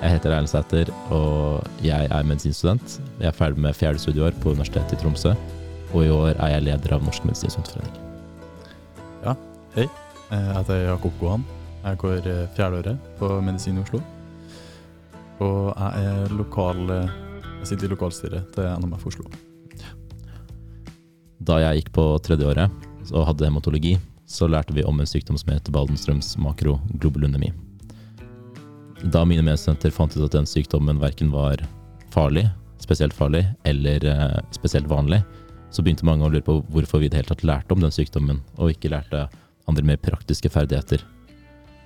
Jeg heter Erlend Sæther, og jeg er medisinstudent. Jeg er ferdig med fjerde studieår på Universitetet i Tromsø, og i år er jeg leder av Norsk medisinstudentforening. Ja, hei. Jeg heter Jakob Gohan. Jeg går eh, fjerdeåret på Medisin i Oslo. Og jeg er lokal eh, Jeg sitter i lokalstyret til NMF Oslo. Da jeg gikk på tredje året og hadde hematologi, så lærte vi om en sykdom som heter Baldenstrøms makroglobulunemi. Da mine medstudenter fant ut at den sykdommen verken var farlig, spesielt farlig, eller eh, spesielt vanlig, så begynte mange å lure på hvorfor vi i det hele tatt lærte om den sykdommen, og ikke lærte andre mer praktiske ferdigheter.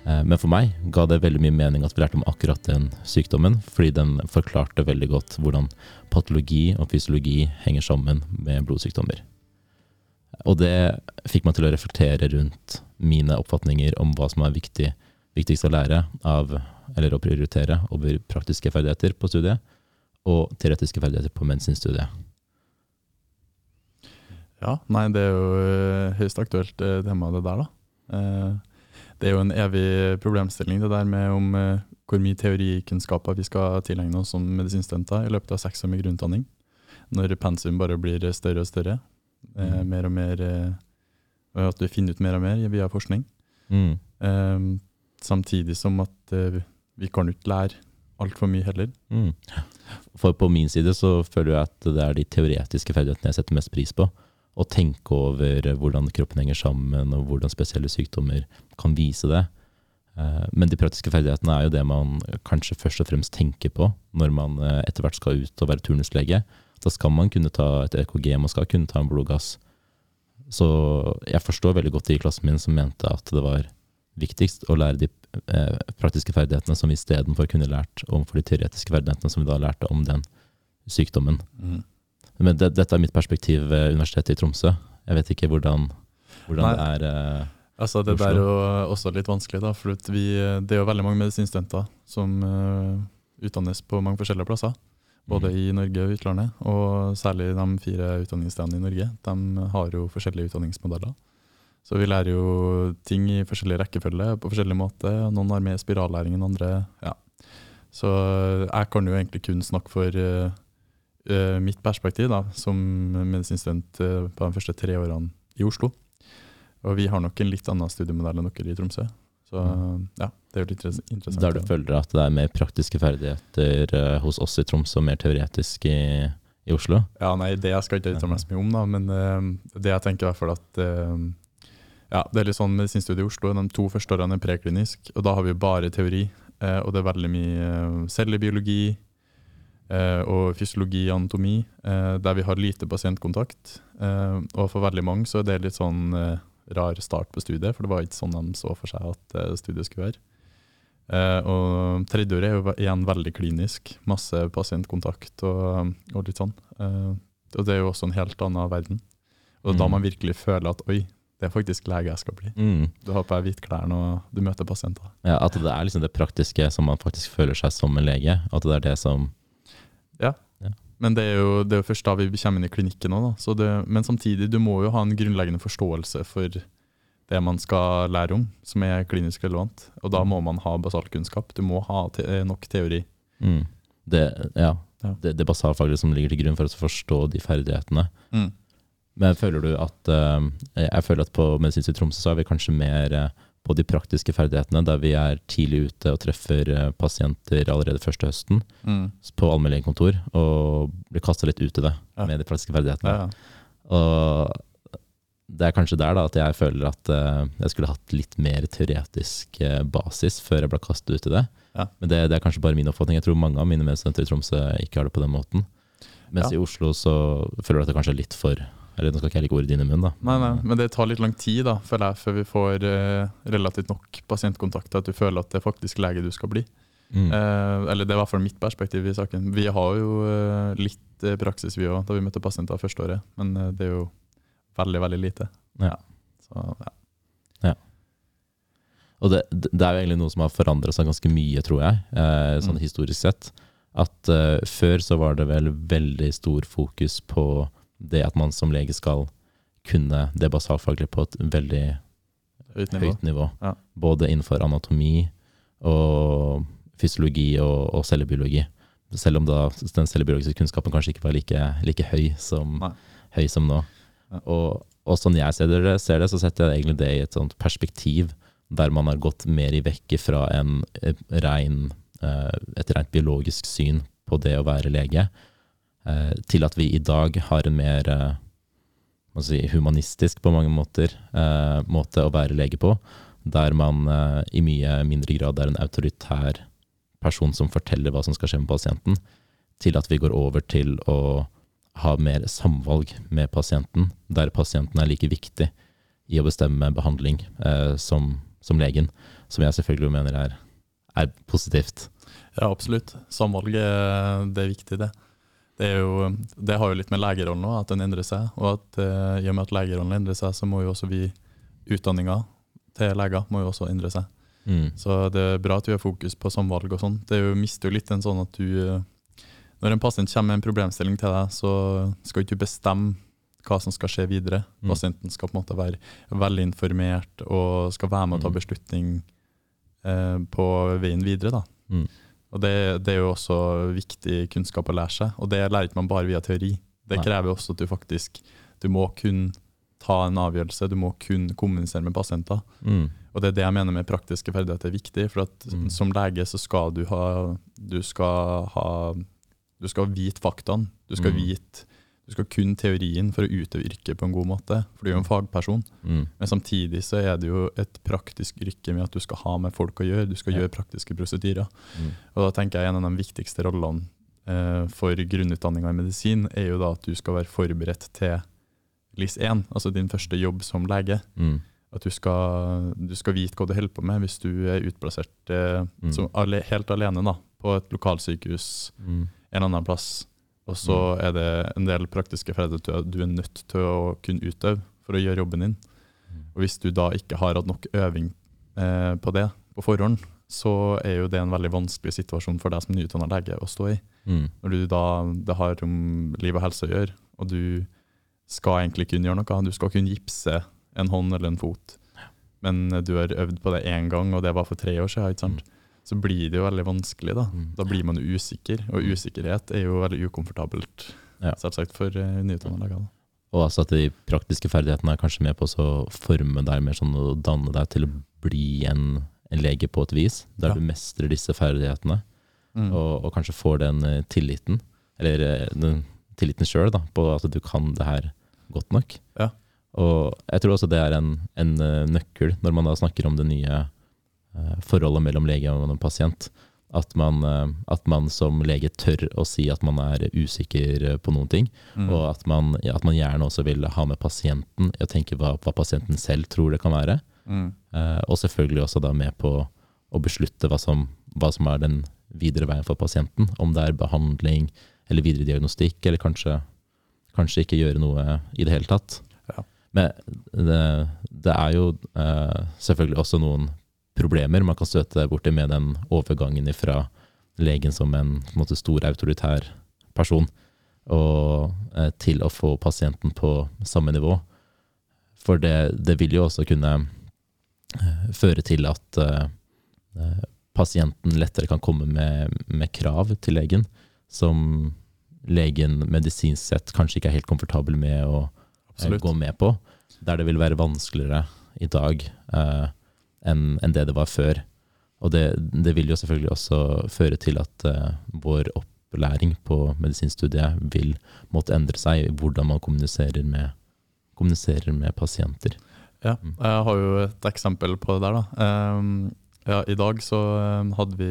Eh, men for meg ga det veldig mye mening at vi lærte om akkurat den sykdommen, fordi den forklarte veldig godt hvordan patologi og fysiologi henger sammen med blodsykdommer. Og det fikk meg til å reflektere rundt mine oppfatninger om hva som er viktig, viktigst å lære av, eller å prioritere over praktiske ferdigheter på studiet, og teoretiske ferdigheter på medisinstudiet. Ja, nei, det er jo eh, høyst aktuelt eh, tema, det der, da. Eh, Det er jo en evig problemstilling, det der med om hvor mye teorikunnskaper vi skal tilegne oss som medisinstudenter i løpet av seks år med grunnutdanning. Når pensum bare blir større og større. Mm. Mer og mer Og at vi finner ut mer og mer via forskning. Mm. Samtidig som at vi kan ikke lære altfor mye heller. Mm. For på min side så føler jeg at det er de teoretiske ferdighetene jeg setter mest pris på. Å tenke over hvordan kroppen henger sammen, og hvordan spesielle sykdommer kan vise det. Eh, Men de praktiske ferdighetene er jo det man kanskje først og fremst tenker på når man eh, etter hvert skal ut og være turnuslege. Da skal man kunne ta et EKG, man skal kunne ta en blodgass. Så jeg forstår veldig godt de i klassen min som mente at det var viktigst å lære de eh, praktiske ferdighetene som vi istedenfor kunne lært om for de teoretiske ferdighetene som vi da lærte om den sykdommen. Men det, dette er mitt perspektiv ved Universitetet i Tromsø. Jeg vet ikke hvordan, hvordan det er eh, Altså, det Oslo. der er jo også litt vanskelig, da, for vi, det er jo veldig mange medisinstudenter som uh, utdannes på mange forskjellige plasser. Både Mhm. i Norge og utlandet, og særlig de fire utdanningsstedene i Norge. De har jo forskjellige utdanningsmodeller. Så vi lærer jo ting i forskjellig rekkefølge på forskjellig måte. Noen har mer spirallæring enn andre. Ja. Så jeg kan jo egentlig kun snakke for uh, eh, mitt perspektiv da, som medisinstudent uh, på de første tre årene i Oslo. Og vi har nok en litt annen studiemodell enn dere i Tromsø. Så ja, det er jo litt interessant. Der du føler at det er mer praktiske ferdigheter eh, hos oss i Tromsø og mer teoretisk i, i Oslo? Ja, nei, det jeg skal ikke uttale meg så mye om, da, men eh, det jeg tenker i hvert fall at eh, ja, det er litt sånn medisinstudiet i Oslo, de to første årene er preklinisk, og da har vi bare teori. eh, og det er veldig mye eh, cellebiologi eh, og fysiologi og anatomi, der vi har lite pasientkontakt. Eh, og for veldig mange så er det litt sånn rar start på studiet, for det var ikke sånn de så for seg at studiet skulle være. Eh, og tredjeåret er jo igjen veldig klinisk. Masse pasientkontakt og, og litt sånn. Eh, og det er jo også en helt annen verden. Og da Mm. man virkelig føler at oi, det er faktisk lege jeg skal bli. Mm. Du har på deg hvitklærne og du møter pasienter. Ja, at det er liksom det praktiske som man faktisk føler seg som en lege. At det er det som Ja, Men det er jo, det er jo først da vi kommer inn i klinikken òg, da. Så det, men samtidig, du må jo ha en grunnleggende forståelse for det man skal lære om, som er klinisk relevant. Og da må man ha basalkunnskap. Du må ha te nok teori. mm. det, ja, Ja. det, det basalfaglige som ligger til grunn for å forstå de ferdighetene. Mm. Men føler du at eh, Jeg føler at på Medisinsk i Tromsø så er vi kanskje mer eh, på de praktiske ferdighetene, der vi er tidlig ute og treffer eh, pasienter allerede første høsten Mm. på allmennlegekontor, og blir kasta litt ut i det Ja. med de praktiske ferdighetene. Ja, ja. Og det er kanskje der da at jeg føler at jeg skulle hatt litt mer teoretisk basis før jeg ble kastet ut i det. Ja. Men det, det er kanskje bare min oppfatning. Jeg tror mange av mine medstudenter i Tromsø ikke har det på den måten. Mens i Oslo så føler du at det kanskje er litt for Eller nå skal ikke jeg legge ord i din munn, da. Nei, nei, men det tar litt lang tid da, føler jeg, før vi får eh, relativt nok pasientkontakter, at du føler at det er faktisk lege du skal bli. Mm. Eh, eller det er i hvert fall mitt perspektiv i saken. Vi har jo eh, litt eh, praksis vi òg, da vi møtte pasienter første året, men det er jo veldig, veldig lite. Ja. Så, ja. Og det, det er jo egentlig noe som har forandra seg ganske mye, tror jeg, eh, sånn Mm. historisk sett. At eh, før så var det vel veldig stor fokus på det at man som lege skal kunne det basalfaglige på et veldig Høyt nivå. høyt nivå. Ja. Både innenfor anatomi og fysiologi og, og cellebiologi. Selv om da den cellebiologiske kunnskapen kanskje ikke var like, like høy, som, høy som nå. Ja. Og, og sånn jeg ser det, ser det, så setter jeg egentlig det i et sånt perspektiv der man har gått mer i vekke fra en eh, rein, eh, et rent biologisk syn på det å være lege, til at vi i dag har en mer eh, si, humanistisk på mange måter eh, måte å være lege på, der man eh, i mye mindre grad er en autoritær person som forteller hva som skal skje med pasienten, til at vi går over til å ha mer samvalg med pasienten, der pasienten er like viktig i å bestemme behandling eh, som, som legen, som jeg selvfølgelig mener er, er positivt. Ja, absolutt. Samvalg det er viktig, det. Det, jo, det har jo litt med legerollen òg, at den endrer seg. Og at eh, i og med at legerollen endrer seg, så må jo også vi, utdanninga til leger, må jo også endre seg. Mm. Så det er bra at vi har fokus på samvalg og sånn. Det jo, mister jo litt en sånn at du eh, Når en pasient kommer med en problemstilling til deg, så skal ikke du bestemme hva som skal skje videre. Mm. Pasienten skal på en måte være velinformert og skal være med å ta Mm. beslutning eh, på veien videre. da. Mm. Og det, det er jo også viktig kunnskap å lære seg, og det lærer ikke man bare via teori. Det krever også at du faktisk du må kun ta en avgjørelse, du må kun kommunisere med pasienter. Mm. Og det er det jeg mener med praktiske ferdigheter er viktig. For at Mm. som lege så skal du ha Du skal ha Du skal vite faktaene. Du skal Mm. vite Du skal kun teorien for å utøve yrket på en god måte, for du er jo en fagperson. Mm. Men samtidig så er det jo et praktisk yrke med at du skal ha med folk å gjøre. Du skal Ja. gjøre praktiske prosedyrer. Mm. Og da tenker jeg en av de viktigste rollene eh, for grunnutdanninga i medisin, er jo da at du skal være forberedt til LIS1, altså din første jobb som lege. Mm. At du skal, du skal vite hva du holder på med hvis du er utplassert eh, Mm. som helt alene da, på et lokalsykehus Mm. en annen plass. Og så er det en del praktiske ferdigheter du er nødt til å kunne utøve for å gjøre jobben din. Og hvis du da ikke har hatt nok øving eh, på det på forhånd, så er jo det en veldig vanskelig situasjon for deg som nyutdanna lege å stå i. Mm. Når du da, det har om liv og helse å gjøre, og du skal egentlig kunne gjøre noe. Du skal kunne gipse en hånd eller en fot, men du har øvd på det én gang, og det var for tre år siden. Ikke sant? Så blir det jo veldig vanskelig. Da Mm. Da blir man jo usikker, og Mm. usikkerhet er jo veldig ukomfortabelt Ja. selvsagt for uh, nyutdannede leger. Og altså at de praktiske ferdighetene er kanskje med på å forme deg mer sånn og danne deg til å bli en, en lege på et vis, der Ja. du mestrer disse ferdighetene, Mm. og, og kanskje får den eh, tilliten, eller eh, den tilliten sjøl, på at du kan det her godt nok. Ja. Og jeg tror også det er en, en nøkkel når man da snakker om det nye forholdet mellom lege og en pasient. At man, eh, at man som lege tør å si at man er usikker eh, på noen ting. Mm. Og at man, at man gjerne også vil ha med pasienten og tenke hva, hva pasienten selv tror det kan være. Mm. Eh, og selvfølgelig også da med på å beslutte hva som, hva som er den videre veien for pasienten. Om det er behandling eller videre diagnostikk, eller kanskje, kanskje ikke gjøre noe i det hele tatt. Ja. Men det, det er jo eh, selvfølgelig også noen problemer man kan støte borti med den overgangen fra legen som en, en måte, stor autoritær person, og eh, til å få pasienten på samme nivå. For det, det vil jo også kunne eh, føre til at eh, eh, pasienten lettere kan komme med, med krav til legen, som legen medisinsk sett kanskje ikke er helt komfortabel med å eh, gå med på. Der det vil være vanskeligere i dag eh, enn en det det var før. Og det, det vil jo selvfølgelig også føre til at uh, vår opplæring på medisinstudiet vil måtte endre seg i hvordan man kommuniserer med, kommuniserer med pasienter. Ja, Mm. jeg har jo et eksempel på det der. da. Ehm, ja, I dag så ehm, hadde vi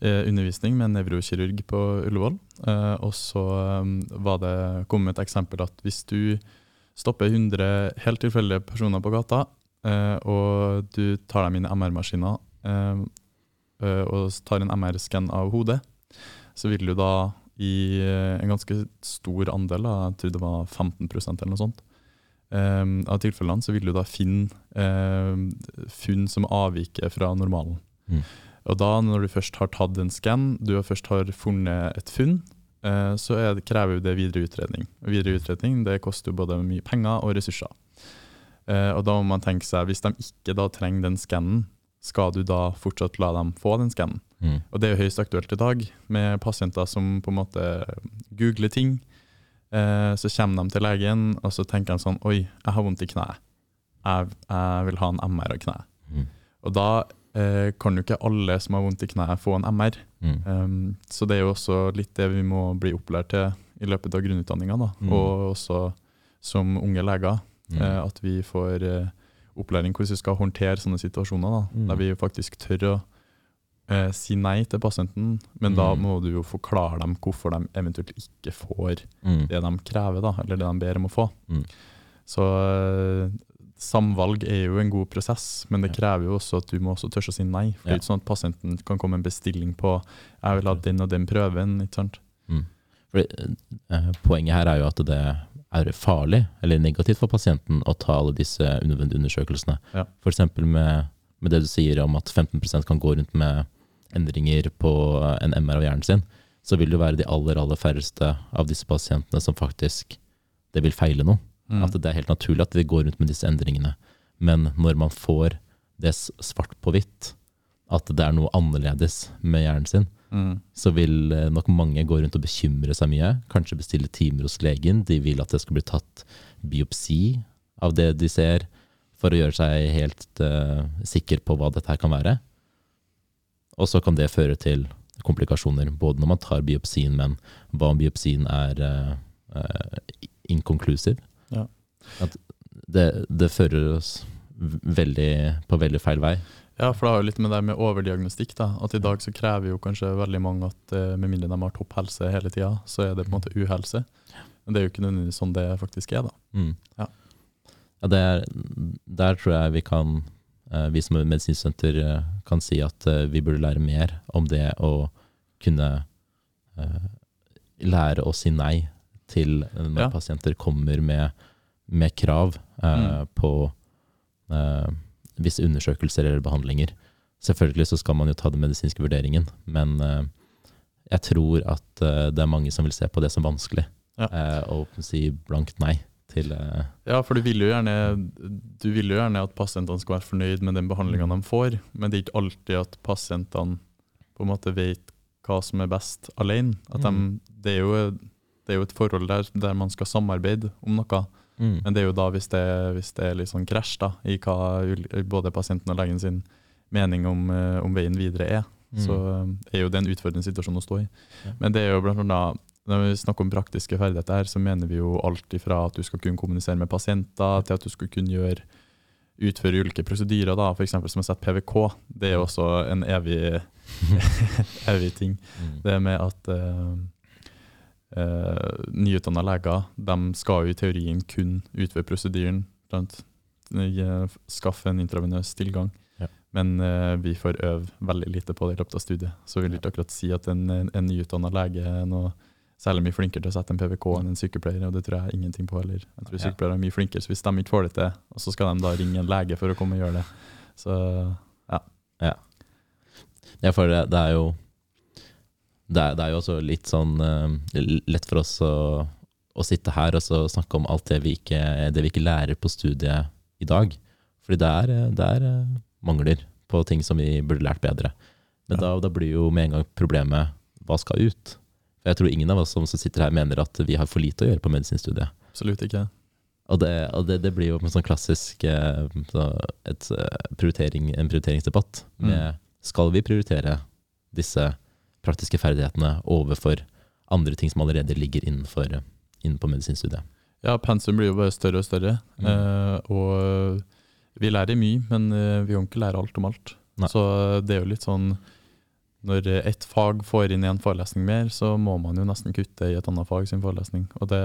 eh, undervisning med en nevrokirurg på Ullevål. Uh, og så ehm, var det kommet et eksempel at hvis du stopper 100 helt tilfeldige personer på gata, og du tar dem inn i MR-maskiner ehm, eh, og tar en MR-skann av hodet, så vil du da i eh, en ganske stor andel, da, jeg tror det var 15% eller noe sånt, um, av tilfellene så vil du da finne um, funn som avviker fra normalen. Mm. Og da når du først har tatt en skann, du først har funnet et funn, uh, så det, krever det videre utredning. Og videre utredning det koster både mye penger og ressurser. Eh, og da må man tenke seg, hvis de ikke da trenger den skannen, skal du da fortsatt la dem få den skannen? Mm. Og det er jo høyst aktuelt i dag, med pasienter som på en måte googler ting. Eh, så kommer de til legen, og så tenker de sånn Oi, jeg har vondt i kneet. Jeg, jeg vil ha en MR av kneet. Mm. Og da eh, kan jo ikke alle som har vondt i kneet, få en MR. Mm. Um, så det er jo også litt det vi må bli opplært til i løpet av grunnutdanninga. Mm. Og også som unge leger. Mm. Eh, at vi får eh, opplæring hvordan vi skal håndtere sånne situasjoner. Da, Mm. Der vi faktisk tør å eh, si nei til pasienten, men da Mm. må du jo forklare dem hvorfor de eventuelt ikke får Mm. det de krever, da, eller det de ber om å få. Mm. Så eh, samvalg er jo en god prosess, men det krever jo også at du må også tørre å si nei. For det er ikke sånn at pasienten kan komme med en bestilling på 'jeg vil ha den og den prøven'. ikke sant? Fordi, eh, poenget her er jo at det er farlig eller negativt for pasienten å ta alle disse unødvendige undersøkelsene. Ja. F.eks. Med, med det du sier om at 15% kan gå rundt med endringer på en MR av hjernen sin, så vil det være de aller, aller færreste av disse pasientene som faktisk det vil feile noe. Mm. At det er helt naturlig at vi går rundt med disse endringene. Men når man får det svart på hvitt, at det er noe annerledes med hjernen sin, Mm. så vil eh, nok mange gå rundt og bekymre seg mye. Kanskje bestille timer hos legen. De vil at det skal bli tatt biopsi av det de ser, for å gjøre seg helt uh, sikker på hva dette her kan være. Og så kan det føre til komplikasjoner, både når man tar biopsien, men hva om biopsien er uh, uh, inkonklusiv? Ja. At det, det fører oss veldig, på veldig feil vei. Ja, for det har jo litt med det med overdiagnostikk. da, at I dag så krever jo kanskje veldig mange at eh, med mindre de har topp helse hele tida, så er det på en måte uhelse. Men det er jo ikke nødvendigvis sånn det faktisk er. da. Mm. Ja. Ja, det er, der tror jeg vi kan, eh, vi som medisinstudenter eh, kan si at vi burde lære mer om det å kunne lære å si nei til når Ja. pasienter kommer med, med krav eh, Mm. på eh, visse undersøkelser eller behandlinger. Selvfølgelig så skal man jo ta den medisinske vurderingen, men eh, jeg tror at eh, det er mange som vil se på det som vanskelig, Ja. eh, og si blankt nei til Ja, for du vil jo gjerne, du vil jo gjerne at pasientene skal være fornøyd med den behandlinga de får, men det er ikke alltid at pasientene på en måte vet hva som er best alene. At de, Mm. det, er jo, det er jo et forhold der, der man skal samarbeide om noe. Mm. Men det er jo da hvis det, hvis det er litt sånn krasj da, i hva både pasienten og legen sin mening om, eh, om veien videre er, Mm. så eh, er jo det en utfordrende situasjon å stå i. Ja. Men det er jo blant annet, når vi snakker om praktiske ferdigheter her, så mener vi jo alt ifra at du skal kunne kommunisere med pasienter, til at du skal kunne gjøre utføre ulike prosedyrer, da, f.eks. som å sette PVK. Det er jo også en evig, evig ting. Mm. Det med at uh, nyutdanna leger de skal jo i teorien kun utføre prosedyren. Eh, Skaffe en intravenøs tilgang. Ja. Men eh, vi får øve veldig lite på det i løpet av studiet. Så vil jeg ikke akkurat si at en, en, nyutdanna lege er noe særlig mye flinkere til å sette en PVK enn en sykepleier, og det tror jeg ingenting på heller. Jeg tror Ja. sykepleiere er mye flinkere, så hvis de ikke får det til, og så skal de da ringe en lege for å komme og gjøre det. Så Ja, for det, det er jo det er, det er jo også litt sånn eh, lett for oss å, å sitte her og så snakke om alt det vi, ikke, det vi ikke lærer på studiet i dag. Fordi det er, eh, det er eh, mangler på ting som vi burde lært bedre. Men Ja. da, da blir jo med en gang problemet hva skal ut? For jeg tror ingen av oss som sitter her mener at vi har for lite å gjøre på medisinstudiet. absolutt ikke. Og det, og det, det blir jo en sånn klassisk så prioritering, en prioriteringsdebatt med skal vi prioritere disse praktiske ferdighetene overfor andre ting som allerede ligger innenfor, eh, innenfor medisinstudiet. Ja, pensum blir jo bare større og større. Mm. Eh, og vi lærer mye, men eh, vi kan ikke lære alt om alt. Nei. Så eh, det er jo litt sånn Når ett fag får inn en forelesning mer, så må man jo nesten kutte i et annet fag sin forelesning. Og det,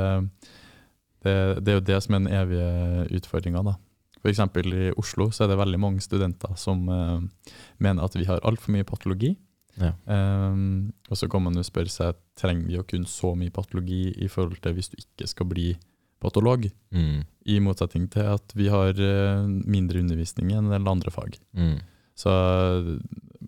det, det er jo det som er den evige utfordringa, da. F.eks. i Oslo så er det veldig mange studenter som eh, mener at vi har altfor mye patologi. Ja. Um, og så kan man jo spørre seg trenger vi å kunne så mye patologi i forhold til hvis du ikke skal bli patolog, Mm. i motsetning til at vi har eh, mindre undervisning enn en del andre fag. Mm. Så,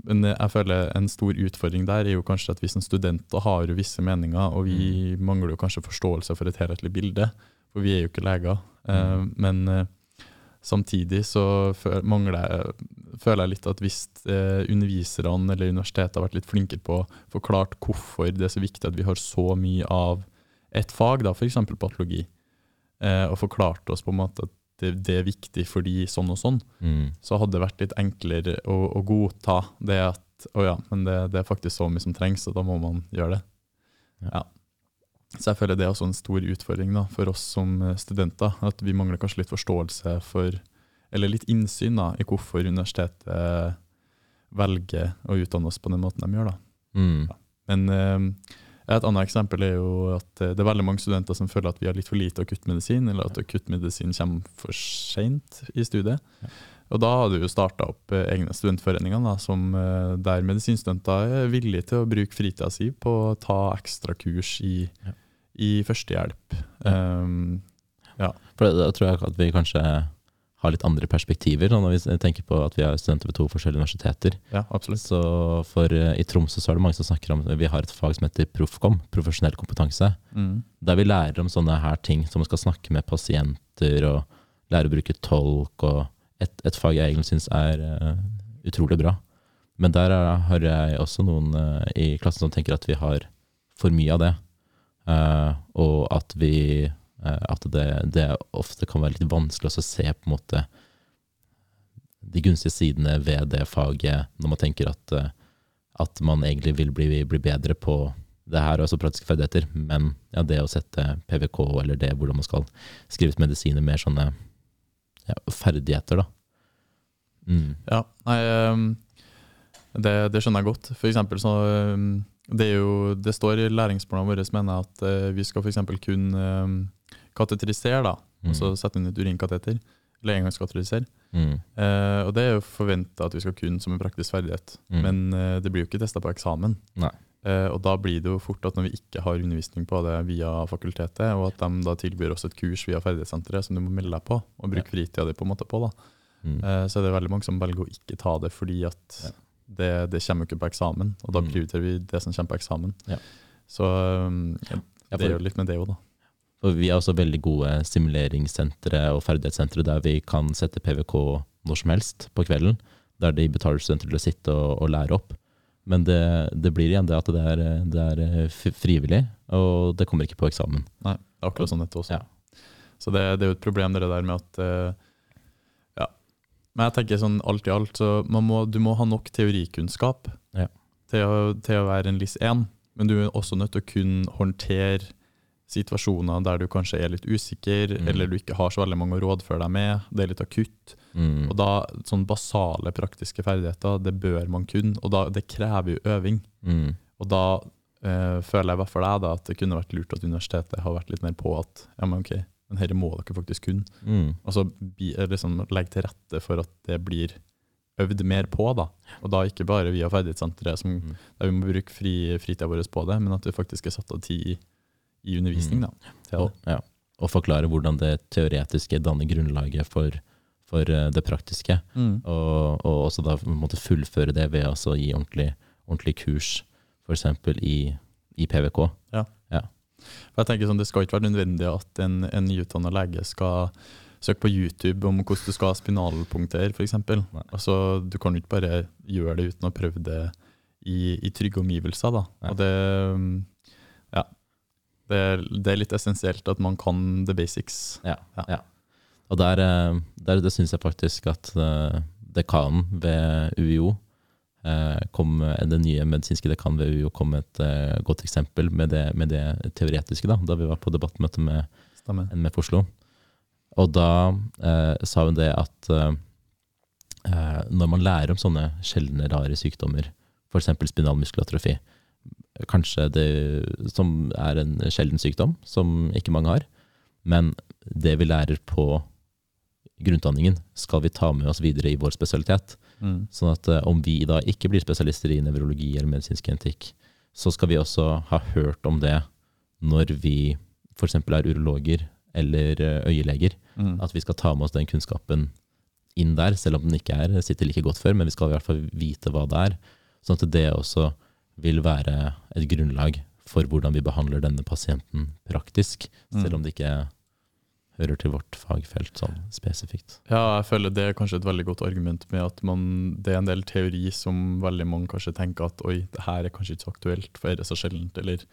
men jeg føler en stor utfordring der er jo kanskje at vi som studenter har jo visse meninger, og vi mangler jo kanskje forståelse for et helhetlig bilde, for vi er jo ikke leger. Mm. Uh, men eh, Samtidig så føler jeg, føler jeg litt at hvis eh, underviserne eller universitetet har vært litt flinkere på å forklart hvorfor det er så viktig at vi har så mye av et fag, da, f.eks. patologi, eh, og forklart oss på en måte at det, det er viktig fordi sånn og sånn, Mm. så hadde det vært litt enklere å, å godta det at å ja, men det, det er faktisk så mye som trengs, og da må man gjøre det. Ja. Ja. Så jeg føler det er også en stor utfordring da, for oss som eh, studenter, at vi mangler kanskje litt forståelse for, eller litt innsyn da, i hvorfor universitetet velger å utdanne oss på den måten de gjør. da. Mm. Men eh, et annet eksempel er jo at eh, det er veldig mange studenter som føler at vi har litt for lite akuttmedisin, eller at akuttmedisin kommer for seint i studiet. Ja. Og da har du jo starta opp eh, egne studentforeninger da, som, eh, der medisinstudenter er villige til å bruke fritida si på å ta ekstra kurs i, Ja. I førstehjelp. Ja. Um, For da tror jeg at vi kanskje har litt andre perspektiver når vi tenker på at vi er studenter ved to forskjellige universiteter. ja, absolutt. Så for eh, I Tromsø så er det mange som snakker om Vi har et fag som heter Proffkom, profesjonell kompetanse. Mm. Der vi lærer om sånne her ting, som å skal snakke med pasienter og lære å bruke tolk. og Et, et fag jeg egentlig syns er uh, utrolig bra. Men der er, har jeg også noen uh, i klassen som tenker at vi har for mye av det. Eh, og at vi eh, At det, det ofte kan være litt vanskelig å se på en måte de gunstige sidene ved det faget, når man tenker at, eh, at man egentlig vil bli, bli bedre på det her er også praktiske ferdigheter, men ja, det å sette PVK, eller det hvordan man skal skrive ut medisiner, mer sånne ja, ferdigheter, da. Mm. Ja, nei, ehm, det, det skjønner jeg godt. For eksempel så ehm, det, jo, det står i læringsplanene våre mener jeg, at eh, vi skal eksempel kunne um, kateterisere, da. Mm. Altså sette inn et urinkateter. Eller engangskateterisere. Mm. Eh, og det er jo forventa at vi skal kunne som en praktisk ferdighet. Mm. Men eh, det blir jo ikke testa på eksamen. Eh, og da blir det jo fort at når vi ikke har undervisning på det via fakultetet, og at de da tilbyr oss et kurs via ferdighetssenteret som du må melde deg på, og bruke fritida di på en måte på, da. Mm. Eh, så er det veldig mange som velger å ikke ta det fordi at Ja. Det, det kommer jo ikke på eksamen, og da Mm. prioriterer vi det som kommer på eksamen. Ja. Så um, ja, det gjør litt med det òg, da. Og vi har også veldig gode simuleringssentre og ferdighetssentre der vi kan sette PVK når som helst på kvelden, der de betaler studenter til å sitte og, og lære opp. Men det, det blir igjen det at det er, det er eh, frivillig, og det kommer ikke på eksamen. Nei, det er akkurat sånn dette også. Ja. Så det, det er jo et problem det der med at eh. Men jeg tenker sånn alt i alt, så man må, du må ha nok teorikunnskap Ja. til, å, til å være en LIS 1, men du er også nødt til å kunne håndtere situasjoner der du kanskje er litt usikker, Mm. eller du ikke har så veldig mange å rådføre deg med, det er litt akutt. Mm. Og da, sånn basale praktiske ferdigheter, det bør man kunne, og da, det krever jo øving. Mm. Og da øh, føler jeg i hvert fall jeg da, at det kunne vært lurt at universitetet har vært litt mer på at ja, men ok, men dette må dere faktisk kunne. Mm. Altså bi- eh, liksom, legge til rette for at det blir øvd mer på, da. Og da ikke bare via ferdighetssenteret, som, Mm. der vi må bruke fri, fritida vår på det, men at det faktisk er satt av tid i, i undervisning. Mm. da, Og, ja. og forklare hvordan det teoretiske danner grunnlaget for, for eh, det praktiske. Mm. Og, og også da måtte fullføre det ved altså å gi ordentlig, ordentlig kurs, f.eks. I, i PVK. For jeg tenker sånn, Det skal ikke være nødvendig at en, en nyutdanna lege skal søke på YouTube om hvordan du skal ha spinalpunkter, f.eks. Altså, du kan jo ikke bare gjøre det uten å prøve det i, i trygge omgivelser. da. Og det, ja, det, er- det er litt essensielt at man kan the basics. Ja. Ja. ja. Og der, eh, der det syns jeg faktisk at det kan ved UiO eh, kom, Den nye medisinske dekan ved UiO kom et eh, godt eksempel med det, med det teoretiske, da, da vi var på debattmøte med. NMF Oslo. Og da eh, sa hun det at eh, eh, når man lærer om sånne sjeldne, rare sykdommer, f.eks. spinal muskelatrofi, kanskje det som er en sjelden sykdom, som ikke mange har, men det vi lærer på grunnutdanningen, skal vi ta med oss videre i vår spesialitet. Mm. Sånn at eh, om vi da ikke blir spesialister i nevrologi eller medisinsk genetikk, så skal vi også ha hørt om det når vi f.eks. er urologer eller eh, øyeleger. Mm. At vi skal ta med oss den kunnskapen inn der, selv om den ikke er, sitter like godt før, men vi skal i hvert fall vite hva det er. Sånn at det også vil være et grunnlag for hvordan vi behandler denne pasienten praktisk, Mm. selv om det ikke hører til vårt fagfelt sånn spesifikt. Ja, jeg føler det er kanskje et veldig godt argument med at man, det er en del teori som veldig mange kanskje tenker at oi, det her er kanskje ikke så aktuelt, for det er så sjeldent, eller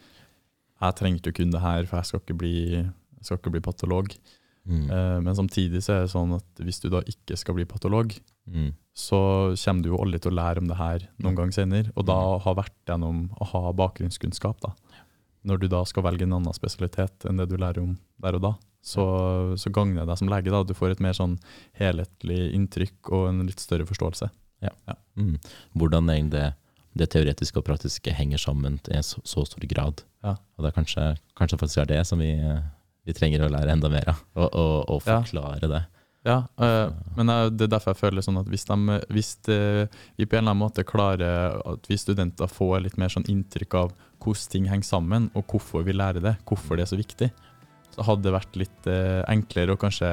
jeg trenger ikke å kunne det her, for jeg skal ikke bli, skal ikke bli patolog. Mm. Eh, men samtidig så er det sånn at hvis du da ikke skal bli patolog, Mm. så kommer du jo aldri til å lære om det her noen gang senere, og da ha vært gjennom å ha bakgrunnskunnskap, da. Når du da skal velge en annen spesialitet enn det du lærer om der og da, så, så gagner det deg som lege. da. Du får et mer sånn helhetlig inntrykk og en litt større forståelse. Mm. Hvordan det, det teoretiske og praktiske henger sammen i så, så stor grad. Ja. Og det er kanskje, kanskje faktisk er det som vi, vi trenger å lære enda mer av, og, og, og Ja. forklare det. Ja, øh, men eh, det er derfor jeg føler sånn at hvis, de, hvis de, vi på en eller annen måte klarer at vi studenter får litt mer sånn inntrykk av hvordan ting henger sammen, og hvorfor vi lærer det, hvorfor det er så viktig, så hadde det vært litt eh, enklere å kanskje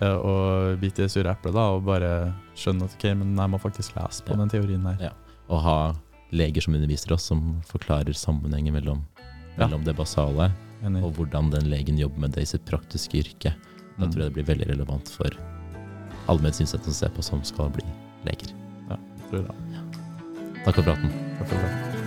eh, å bite i det sure eplet og bare skjønne at ok, men jeg må faktisk lese på Ja. den teorien her. Ja. Og ha leger som underviser oss, som forklarer sammenhengen mellom, Ja. det basale Enig. og hvordan den legen jobber med det i sitt praktiske yrke. Da Mm. tror jeg det blir veldig relevant for alle medisinstudenter som ser på som skal bli leger. Ja, jeg tror jeg. Takk for praten. Takk for det.